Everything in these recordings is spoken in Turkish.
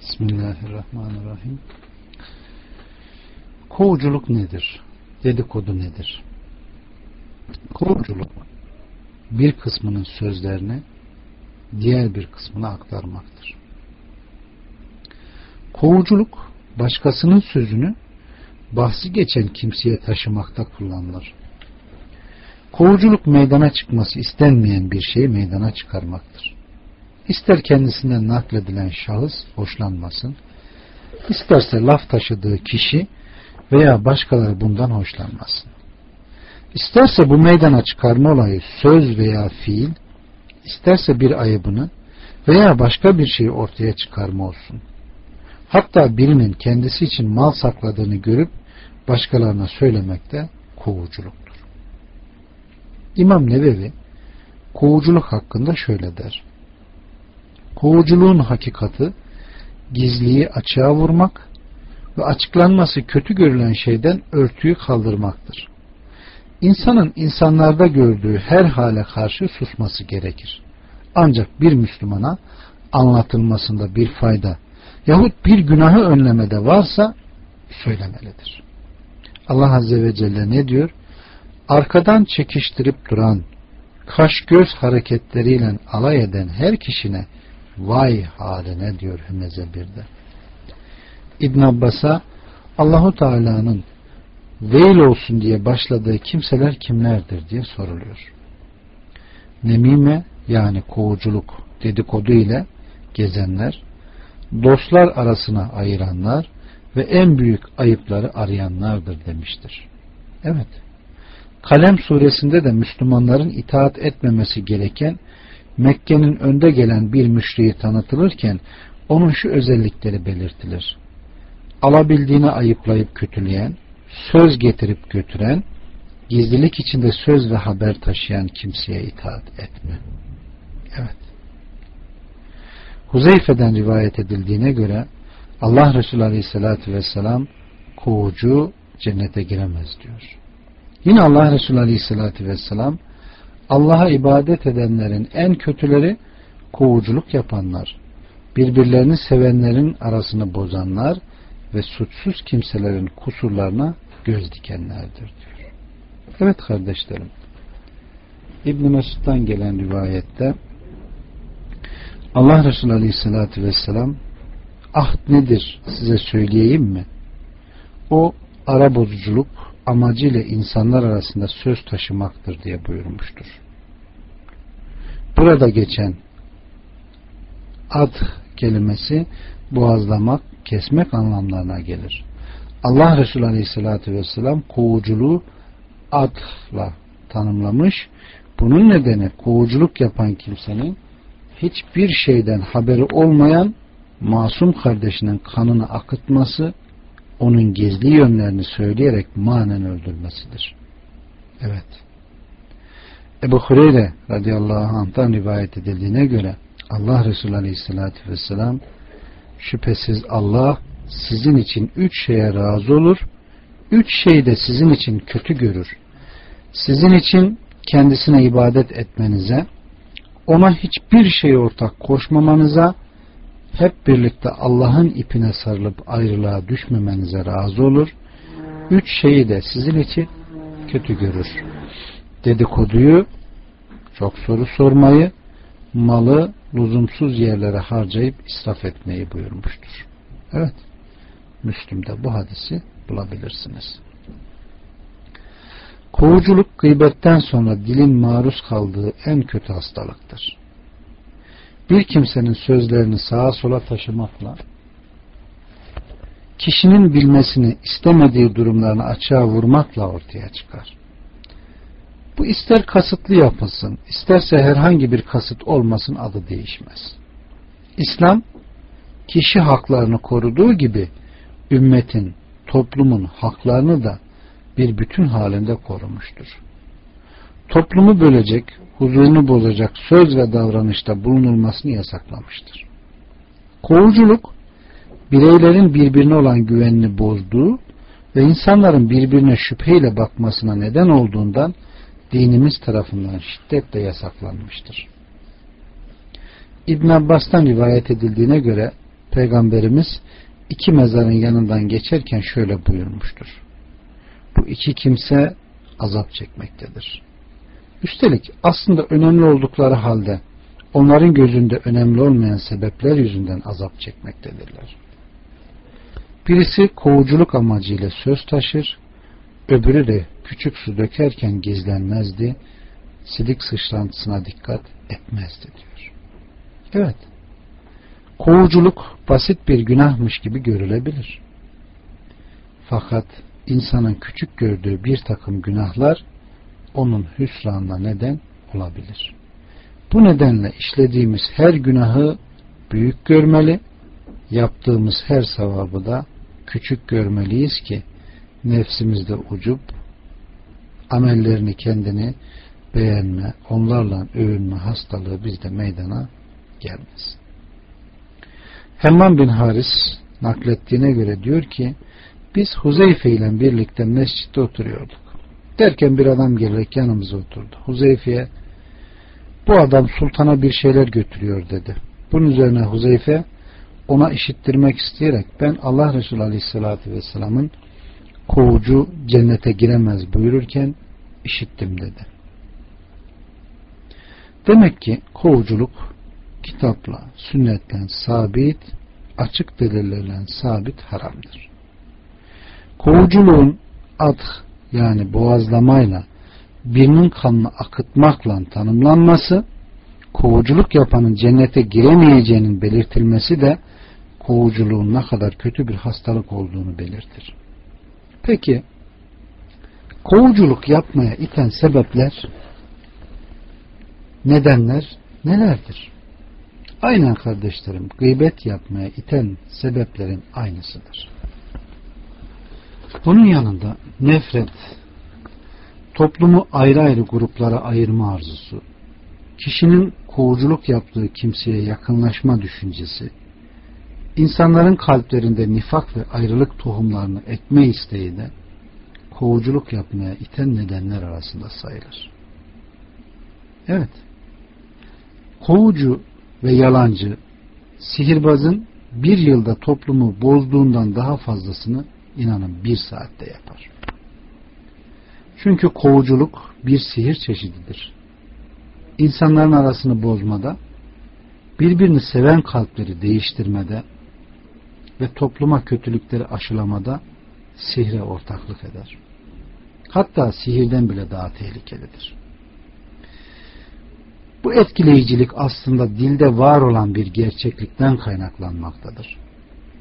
Bismillahirrahmanirrahim. Kovuculuk nedir? Dedikodu nedir? Kovuculuk bir kısmının sözlerini diğer bir kısmına aktarmaktır. Kovuculuk başkasının sözünü bahsi geçen kimseye taşımakta kullanılır. Kovuculuk meydana çıkması istenmeyen bir şeyi meydana çıkarmaktır. İster kendisinden nakledilen şahıs hoşlanmasın, isterse laf taşıdığı kişi veya başkaları bundan hoşlanmasın. İsterse bu meydana çıkarma olayı söz veya fiil, isterse bir ayıbını veya başka bir şeyi ortaya çıkarma olsun. Hatta birinin kendisi için mal sakladığını görüp başkalarına söylemek de kovuculuktur. İmam Nevevi kovuculuk hakkında şöyle der. Kovuculuğun hakikati gizliyi açığa vurmak ve açıklanması kötü görülen şeyden örtüyü kaldırmaktır. İnsanın insanlarda gördüğü her hale karşı susması gerekir. Ancak bir Müslümana anlatılmasında bir fayda yahut bir günahı önlemede varsa söylemelidir. Allah Azze ve Celle ne diyor? Arkadan çekiştirip duran, kaş göz hareketleriyle alay eden her kişine vay haline diyor Hümeze birde. İbn Abbas'a Allahu Teala'nın veil olsun diye başladığı kimseler kimlerdir diye soruluyor. Nemime yani kovuculuk dedikodu ile gezenler, dostlar arasına ayıranlar ve en büyük ayıpları arayanlardır demiştir. Evet. Kalem suresinde de Müslümanların itaat etmemesi gereken Mekke'nin önde gelen bir müşriği tanıtılırken onun şu özellikleri belirtilir. Alabildiğini ayıplayıp kötüleyen, söz getirip götüren, gizlilik içinde söz ve haber taşıyan kimseye itaat etme. Evet. Huzeyfe'den rivayet edildiğine göre Allah Resulü Aleyhisselatü Vesselam kovucu cennete giremez diyor. Yine Allah Resulü Aleyhisselatü Vesselam Allah'a ibadet edenlerin en kötüleri kovuculuk yapanlar, birbirlerini sevenlerin arasını bozanlar ve suçsuz kimselerin kusurlarına göz dikenlerdir diyor. Evet kardeşlerim. İbn Mesud'dan gelen rivayette Allah Resulü Aleyhisselatü Vesselam ahd nedir size söyleyeyim mi? O ara bozuculuk amacıyla insanlar arasında söz taşımaktır diye buyurmuştur. Burada geçen ad kelimesi boğazlamak, kesmek anlamlarına gelir. Allah Resulü Aleyhisselatü Vesselam kovuculuğu adla tanımlamış. Bunun nedeni kovuculuk yapan kimsenin hiçbir şeyden haberi olmayan masum kardeşinin kanını akıtması, onun gizli yönlerini söyleyerek manen öldürmesidir. Evet. Ebu Hureyre radıyallahu anh'tan rivayet edildiğine göre Allah Resulü aleyhissalatü vesselam şüphesiz Allah sizin için üç şeye razı olur, üç şeyi de sizin için kötü görür. Sizin için kendisine ibadet etmenize, ona hiçbir şey ortak koşmamanıza, hep birlikte Allah'ın ipine sarılıp ayrılığa düşmemenize razı olur. Üç şeyi de sizin için kötü görür. Dedikoduyu, çok soru sormayı, malı lüzumsuz yerlere harcayıp israf etmeyi buyurmuştur. Evet. Müslüm'de bu hadisi bulabilirsiniz. Kovuculuk gıybetten sonra dilin maruz kaldığı en kötü hastalıktır. Bir kimsenin sözlerini sağa sola taşımakla kişinin bilmesini istemediği durumlarını açığa vurmakla ortaya çıkar. Bu ister kasıtlı yapılsın, isterse herhangi bir kasıt olmasın adı değişmez. İslam kişi haklarını koruduğu gibi ümmetin, toplumun haklarını da bir bütün halinde korumuştur. Toplumu bölecek, huzurunu bozacak söz ve davranışta bulunulmasını yasaklamıştır. Kovuculuk, bireylerin birbirine olan güvenini bozduğu ve insanların birbirine şüpheyle bakmasına neden olduğundan dinimiz tarafından şiddetle yasaklanmıştır. İbn Abbas'tan rivayet edildiğine göre Peygamberimiz iki mezarın yanından geçerken şöyle buyurmuştur. Bu iki kimse azap çekmektedir. Üstelik aslında önemli oldukları halde onların gözünde önemli olmayan sebepler yüzünden azap çekmektedirler. Birisi kovuculuk amacıyla söz taşır, öbürü de küçük su dökerken gizlenmezdi, sidik sıçrantısına dikkat etmezdi diyor. Evet, kovuculuk basit bir günahmış gibi görülebilir. Fakat insanın küçük gördüğü bir takım günahlar onun hüsranına neden olabilir. Bu nedenle işlediğimiz her günahı büyük görmeli, yaptığımız her sevabı da küçük görmeliyiz ki nefsimizde ucup amellerini kendini beğenme, onlarla övünme hastalığı bizde meydana gelmez. Hemman bin Haris naklettiğine göre diyor ki biz Huzeyfe ile birlikte mescitte oturuyorduk. Derken bir adam gelerek yanımıza oturdu. Huzeyfe'ye bu adam sultana bir şeyler götürüyor dedi. Bunun üzerine Huzeyfe ona işittirmek isteyerek ben Allah Resulü Aleyhisselatü Vesselam'ın kovucu cennete giremez buyururken işittim dedi. Demek ki kovuculuk kitapla, sünnetle sabit, açık delillerle sabit haramdır. Kovuculuğun ad yani boğazlamayla birinin kanını akıtmakla tanımlanması, kovuculuk yapanın cennete giremeyeceğinin belirtilmesi de kovuculuğun ne kadar kötü bir hastalık olduğunu belirtir. Peki kovuculuk yapmaya iten sebepler nedenler nelerdir? Aynen kardeşlerim gıybet yapmaya iten sebeplerin aynısıdır. Bunun yanında nefret, toplumu ayrı ayrı gruplara ayırma arzusu, kişinin kovuculuk yaptığı kimseye yakınlaşma düşüncesi, insanların kalplerinde nifak ve ayrılık tohumlarını ekme isteği de kovuculuk yapmaya iten nedenler arasında sayılır. Evet, kovucu ve yalancı, sihirbazın bir yılda toplumu bozduğundan daha fazlasını inanın bir saatte yapar. Çünkü kovuculuk bir sihir çeşididir. İnsanların arasını bozmada, birbirini seven kalpleri değiştirmede ve topluma kötülükleri aşılamada sihre ortaklık eder. Hatta sihirden bile daha tehlikelidir. Bu etkileyicilik aslında dilde var olan bir gerçeklikten kaynaklanmaktadır.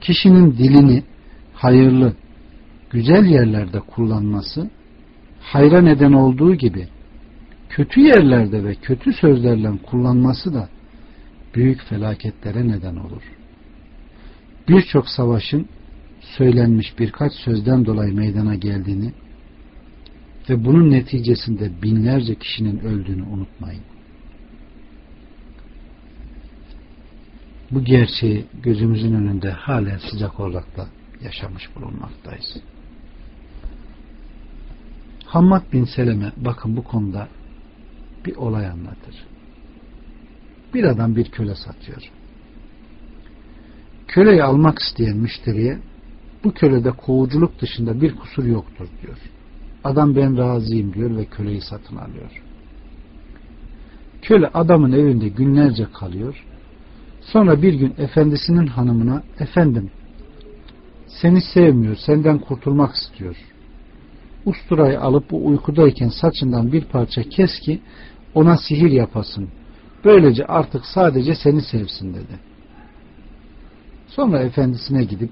Kişinin dilini hayırlı, güzel yerlerde kullanması hayra neden olduğu gibi kötü yerlerde ve kötü sözlerle kullanması da büyük felaketlere neden olur. Birçok savaşın söylenmiş birkaç sözden dolayı meydana geldiğini ve bunun neticesinde binlerce kişinin öldüğünü unutmayın. Bu gerçeği gözümüzün önünde halen sıcak olarak da yaşamış bulunmaktayız. Hammad bin Seleme bakın bu konuda bir olay anlatır. Bir adam bir köle satıyor. Köleyi almak isteyen müşteriye bu kölede kovuculuk dışında bir kusur yoktur diyor. Adam ben razıyım diyor ve köleyi satın alıyor. Köle adamın evinde günlerce kalıyor. Sonra bir gün efendisinin hanımına efendim seni sevmiyor, senden kurtulmak istiyor. Usturayı alıp bu uykudayken saçından bir parça kes ki ona sihir yapasın. Böylece artık sadece seni sevsin dedi. Sonra efendisine gidip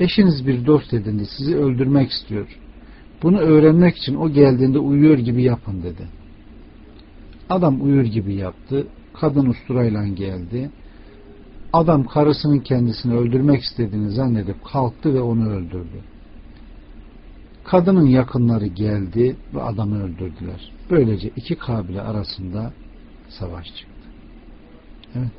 eşiniz bir dost edindi sizi öldürmek istiyor. Bunu öğrenmek için o geldiğinde uyuyor gibi yapın dedi. Adam uyur gibi yaptı. Kadın usturayla geldi. Adam karısının kendisini öldürmek istediğini zannedip kalktı ve onu öldürdü. Kadının yakınları geldi ve adamı öldürdüler. Böylece iki kabile arasında savaş çıktı. Evet.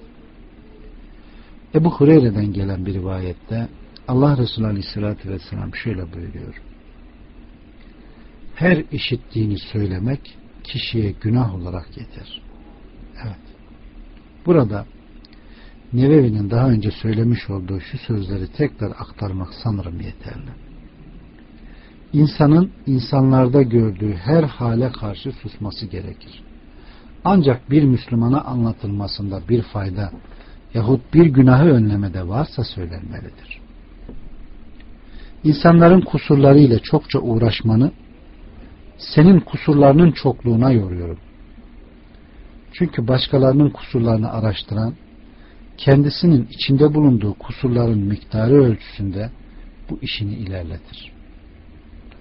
Ebu Hureyre'den gelen bir rivayette Allah Resulü Aleyhisselatü Vesselam şöyle buyuruyor. Her işittiğini söylemek kişiye günah olarak yeter. Evet. Burada Nevevi'nin daha önce söylemiş olduğu şu sözleri tekrar aktarmak sanırım yeterli. İnsanın insanlarda gördüğü her hale karşı susması gerekir. Ancak bir Müslümana anlatılmasında bir fayda yahut bir günahı önlemede varsa söylenmelidir. İnsanların kusurları ile çokça uğraşmanı senin kusurlarının çokluğuna yoruyorum. Çünkü başkalarının kusurlarını araştıran kendisinin içinde bulunduğu kusurların miktarı ölçüsünde bu işini ilerletir.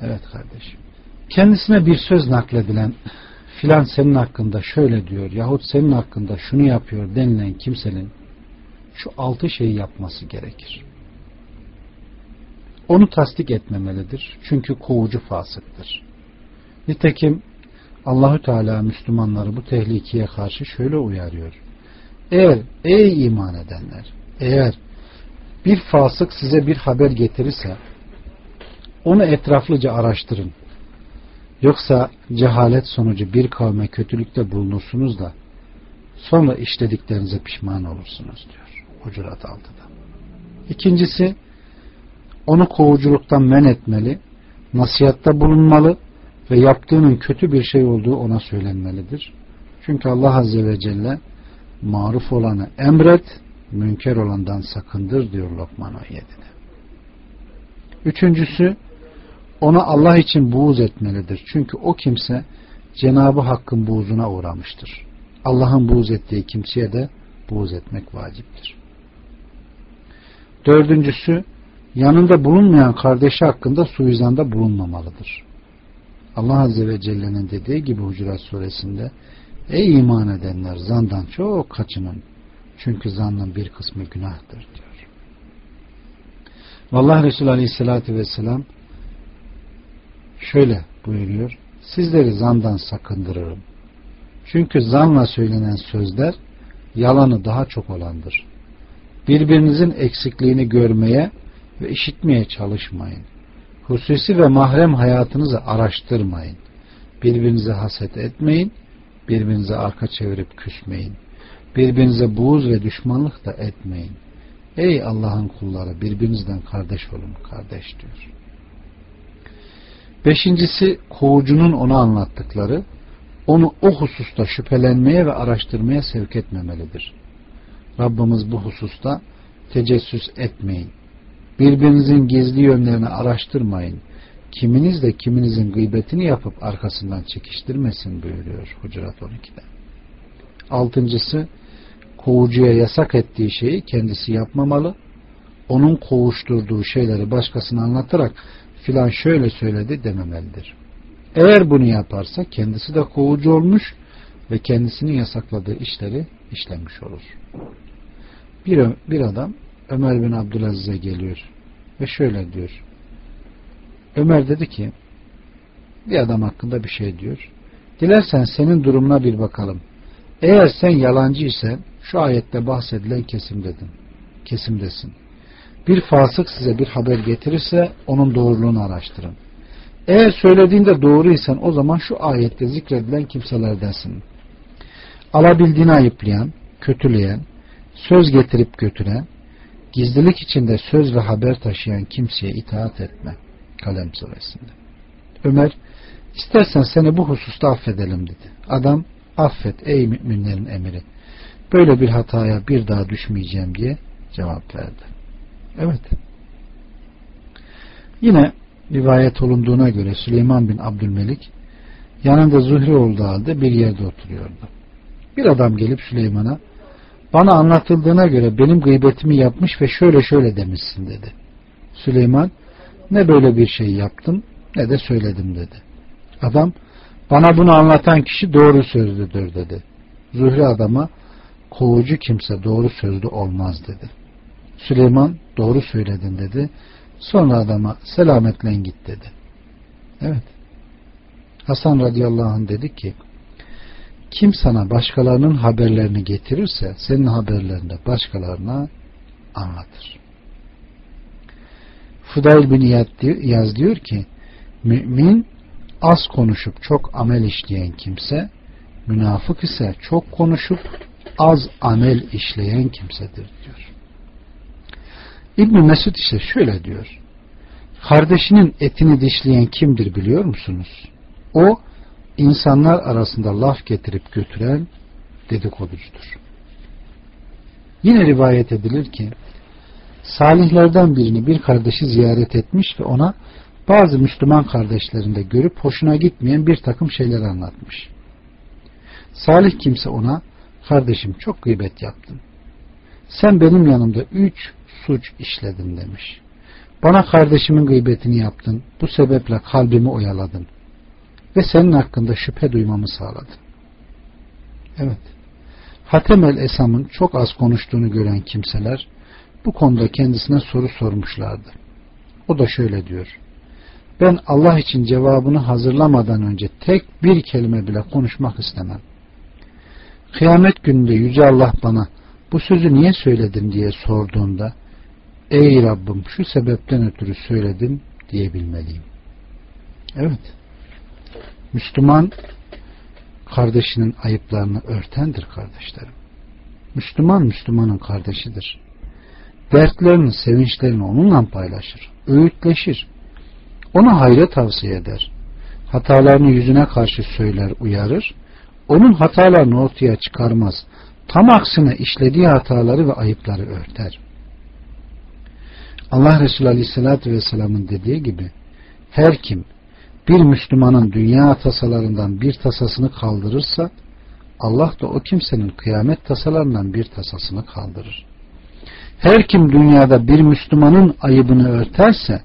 Evet kardeşim. Kendisine bir söz nakledilen filan senin hakkında şöyle diyor yahut senin hakkında şunu yapıyor denilen kimsenin şu altı şeyi yapması gerekir. Onu tasdik etmemelidir. Çünkü kovucu fasıktır. Nitekim Allahü Teala Müslümanları bu tehlikeye karşı şöyle uyarıyor. Eğer ey iman edenler eğer bir fasık size bir haber getirirse onu etraflıca araştırın. Yoksa cehalet sonucu bir kavme kötülükte bulunursunuz da sonra işlediklerinize pişman olursunuz diyor. Hucurat 6'da. İkincisi onu kovuculuktan men etmeli, nasihatta bulunmalı ve yaptığının kötü bir şey olduğu ona söylenmelidir. Çünkü Allah Azze ve Celle maruf olanı emret, münker olandan sakındır diyor Lokman 17'de. Üçüncüsü, ona Allah için buğz etmelidir. Çünkü o kimse Cenabı Hakk'ın buğzuna uğramıştır. Allah'ın buğz ettiği kimseye de buğz etmek vaciptir. Dördüncüsü, yanında bulunmayan kardeşi hakkında suizanda bulunmamalıdır. Allah Azze ve Celle'nin dediği gibi Hucurat suresinde Ey iman edenler zandan çok kaçının. Çünkü zannın bir kısmı günahtır diyor. Vallahi Resulü Aleyhisselatü Vesselam şöyle buyuruyor. Sizleri zandan sakındırırım. Çünkü zanla söylenen sözler yalanı daha çok olandır. Birbirinizin eksikliğini görmeye ve işitmeye çalışmayın. Hususi ve mahrem hayatınızı araştırmayın. Birbirinize haset etmeyin Birbirinize arka çevirip küsmeyin. Birbirinize buğuz ve düşmanlık da etmeyin. Ey Allah'ın kulları birbirinizden kardeş olun kardeş diyor. Beşincisi kovucunun ona anlattıkları onu o hususta şüphelenmeye ve araştırmaya sevk etmemelidir. Rabbimiz bu hususta tecessüs etmeyin. Birbirinizin gizli yönlerini araştırmayın kiminiz de kiminizin gıybetini yapıp arkasından çekiştirmesin buyuruyor Hucurat 12'de. Altıncısı kovucuya yasak ettiği şeyi kendisi yapmamalı. Onun kovuşturduğu şeyleri başkasına anlatarak filan şöyle söyledi dememelidir. Eğer bunu yaparsa kendisi de kovucu olmuş ve kendisinin yasakladığı işleri işlemiş olur. Bir, bir adam Ömer bin Abdülaziz'e geliyor ve şöyle diyor. Ömer dedi ki bir adam hakkında bir şey diyor. Dilersen senin durumuna bir bakalım. Eğer sen yalancı isen şu ayette bahsedilen kesim dedim. Kesimdesin. Bir fasık size bir haber getirirse onun doğruluğunu araştırın. Eğer söylediğinde doğruysan o zaman şu ayette zikredilen kimselerdensin. Alabildiğini ayıplayan, kötüleyen, söz getirip götüren, gizlilik içinde söz ve haber taşıyan kimseye itaat etme. Kalem suresinde. Ömer istersen seni bu hususta affedelim dedi. Adam affet ey müminlerin emiri. Böyle bir hataya bir daha düşmeyeceğim diye cevap verdi. Evet. Yine rivayet olunduğuna göre Süleyman bin Abdülmelik yanında Zuhri olduğu halde bir yerde oturuyordu. Bir adam gelip Süleyman'a bana anlatıldığına göre benim gıybetimi yapmış ve şöyle şöyle demişsin dedi. Süleyman ne böyle bir şey yaptım ne de söyledim dedi. Adam bana bunu anlatan kişi doğru sözlüdür dedi. Zühre adama kovucu kimse doğru sözlü olmaz dedi. Süleyman doğru söyledin dedi. Sonra adama selametle git dedi. Evet. Hasan radıyallahu anh dedi ki kim sana başkalarının haberlerini getirirse senin haberlerini de başkalarına anlatır. Fudayl bin Yaz diyor ki mümin az konuşup çok amel işleyen kimse münafık ise çok konuşup az amel işleyen kimsedir diyor. İbn Mesud ise şöyle diyor. Kardeşinin etini dişleyen kimdir biliyor musunuz? O insanlar arasında laf getirip götüren dedikoducudur. Yine rivayet edilir ki salihlerden birini bir kardeşi ziyaret etmiş ve ona bazı Müslüman kardeşlerinde görüp hoşuna gitmeyen bir takım şeyler anlatmış. Salih kimse ona kardeşim çok gıybet yaptın. Sen benim yanımda üç suç işledin demiş. Bana kardeşimin gıybetini yaptın. Bu sebeple kalbimi oyaladın. Ve senin hakkında şüphe duymamı sağladın. Evet. Hatem el Esam'ın çok az konuştuğunu gören kimseler bu konuda kendisine soru sormuşlardı. O da şöyle diyor. Ben Allah için cevabını hazırlamadan önce tek bir kelime bile konuşmak istemem. Kıyamet gününde Yüce Allah bana bu sözü niye söyledin diye sorduğunda Ey Rabbim şu sebepten ötürü söyledim diyebilmeliyim. Evet. Müslüman kardeşinin ayıplarını örtendir kardeşlerim. Müslüman Müslümanın kardeşidir. Dertlerini, sevinçlerini onunla paylaşır. Öğütleşir. Ona hayra tavsiye eder. Hatalarını yüzüne karşı söyler, uyarır. Onun hatalarını ortaya çıkarmaz. Tam aksine işlediği hataları ve ayıpları örter. Allah Resulü Aleyhisselatü Vesselam'ın dediği gibi her kim bir Müslümanın dünya tasalarından bir tasasını kaldırırsa Allah da o kimsenin kıyamet tasalarından bir tasasını kaldırır. Her kim dünyada bir Müslümanın ayıbını örterse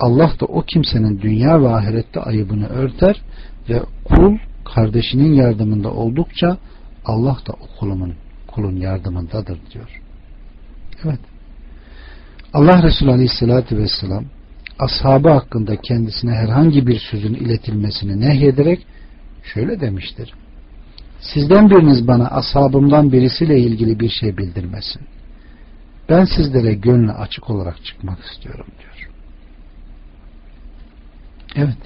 Allah da o kimsenin dünya ve ahirette ayıbını örter ve kul kardeşinin yardımında oldukça Allah da o kulumun kulun yardımındadır diyor. Evet. Allah Resulü Aleyhisselatü Vesselam ashabı hakkında kendisine herhangi bir sözün iletilmesini nehyederek şöyle demiştir. Sizden biriniz bana ashabımdan birisiyle ilgili bir şey bildirmesin. Ben sizlere gönlü açık olarak çıkmak istiyorum diyor. Evet.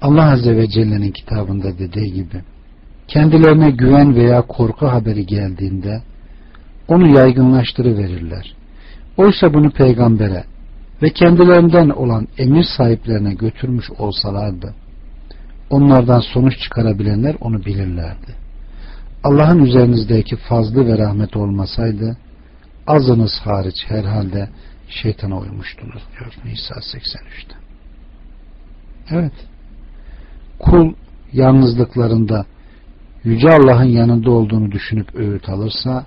Allah Azze ve Celle'nin kitabında dediği gibi kendilerine güven veya korku haberi geldiğinde onu yaygınlaştırıverirler. Oysa bunu peygambere ve kendilerinden olan emir sahiplerine götürmüş olsalardı onlardan sonuç çıkarabilenler onu bilirlerdi. Allah'ın üzerinizdeki fazlı ve rahmet olmasaydı azınız hariç herhalde şeytana uymuştunuz diyor Nisa 83'te. Evet. Kul yalnızlıklarında Yüce Allah'ın yanında olduğunu düşünüp öğüt alırsa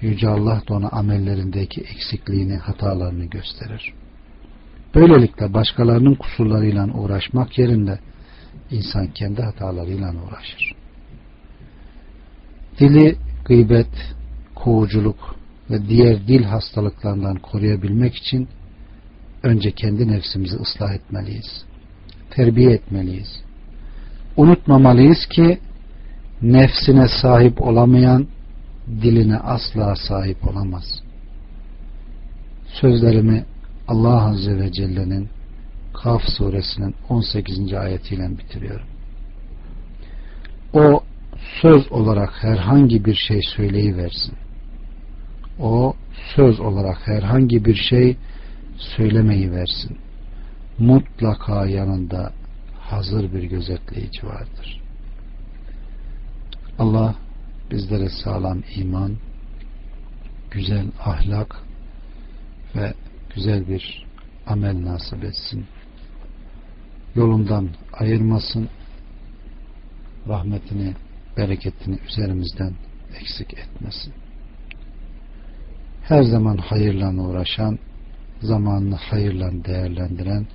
Yüce Allah da ona amellerindeki eksikliğini, hatalarını gösterir. Böylelikle başkalarının kusurlarıyla uğraşmak yerinde insan kendi hatalarıyla uğraşır. Dili gıybet, kovuculuk ve diğer dil hastalıklarından koruyabilmek için önce kendi nefsimizi ıslah etmeliyiz. Terbiye etmeliyiz. Unutmamalıyız ki nefsine sahip olamayan diline asla sahip olamaz. Sözlerimi Allah Azze ve Celle'nin Kaf suresinin 18. ayetiyle bitiriyorum. O söz olarak herhangi bir şey söyleyiversin. O söz olarak herhangi bir şey söylemeyi versin. Mutlaka yanında hazır bir gözetleyici vardır. Allah bizlere sağlam iman, güzel ahlak ve güzel bir amel nasip etsin. Yolundan ayırmasın. Rahmetini, bereketini üzerimizden eksik etmesin. Her zaman hayırla uğraşan, zamanını hayırla değerlendiren,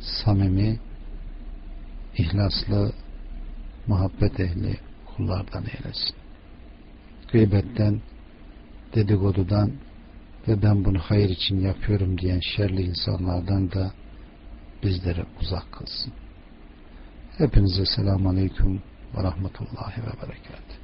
samimi, ihlaslı, muhabbet ehli kullardan eylesin gıybetten, dedikodudan ve ben bunu hayır için yapıyorum diyen şerli insanlardan da bizleri uzak kılsın. Hepinize selamun aleyküm ve rahmetullahi ve berekat.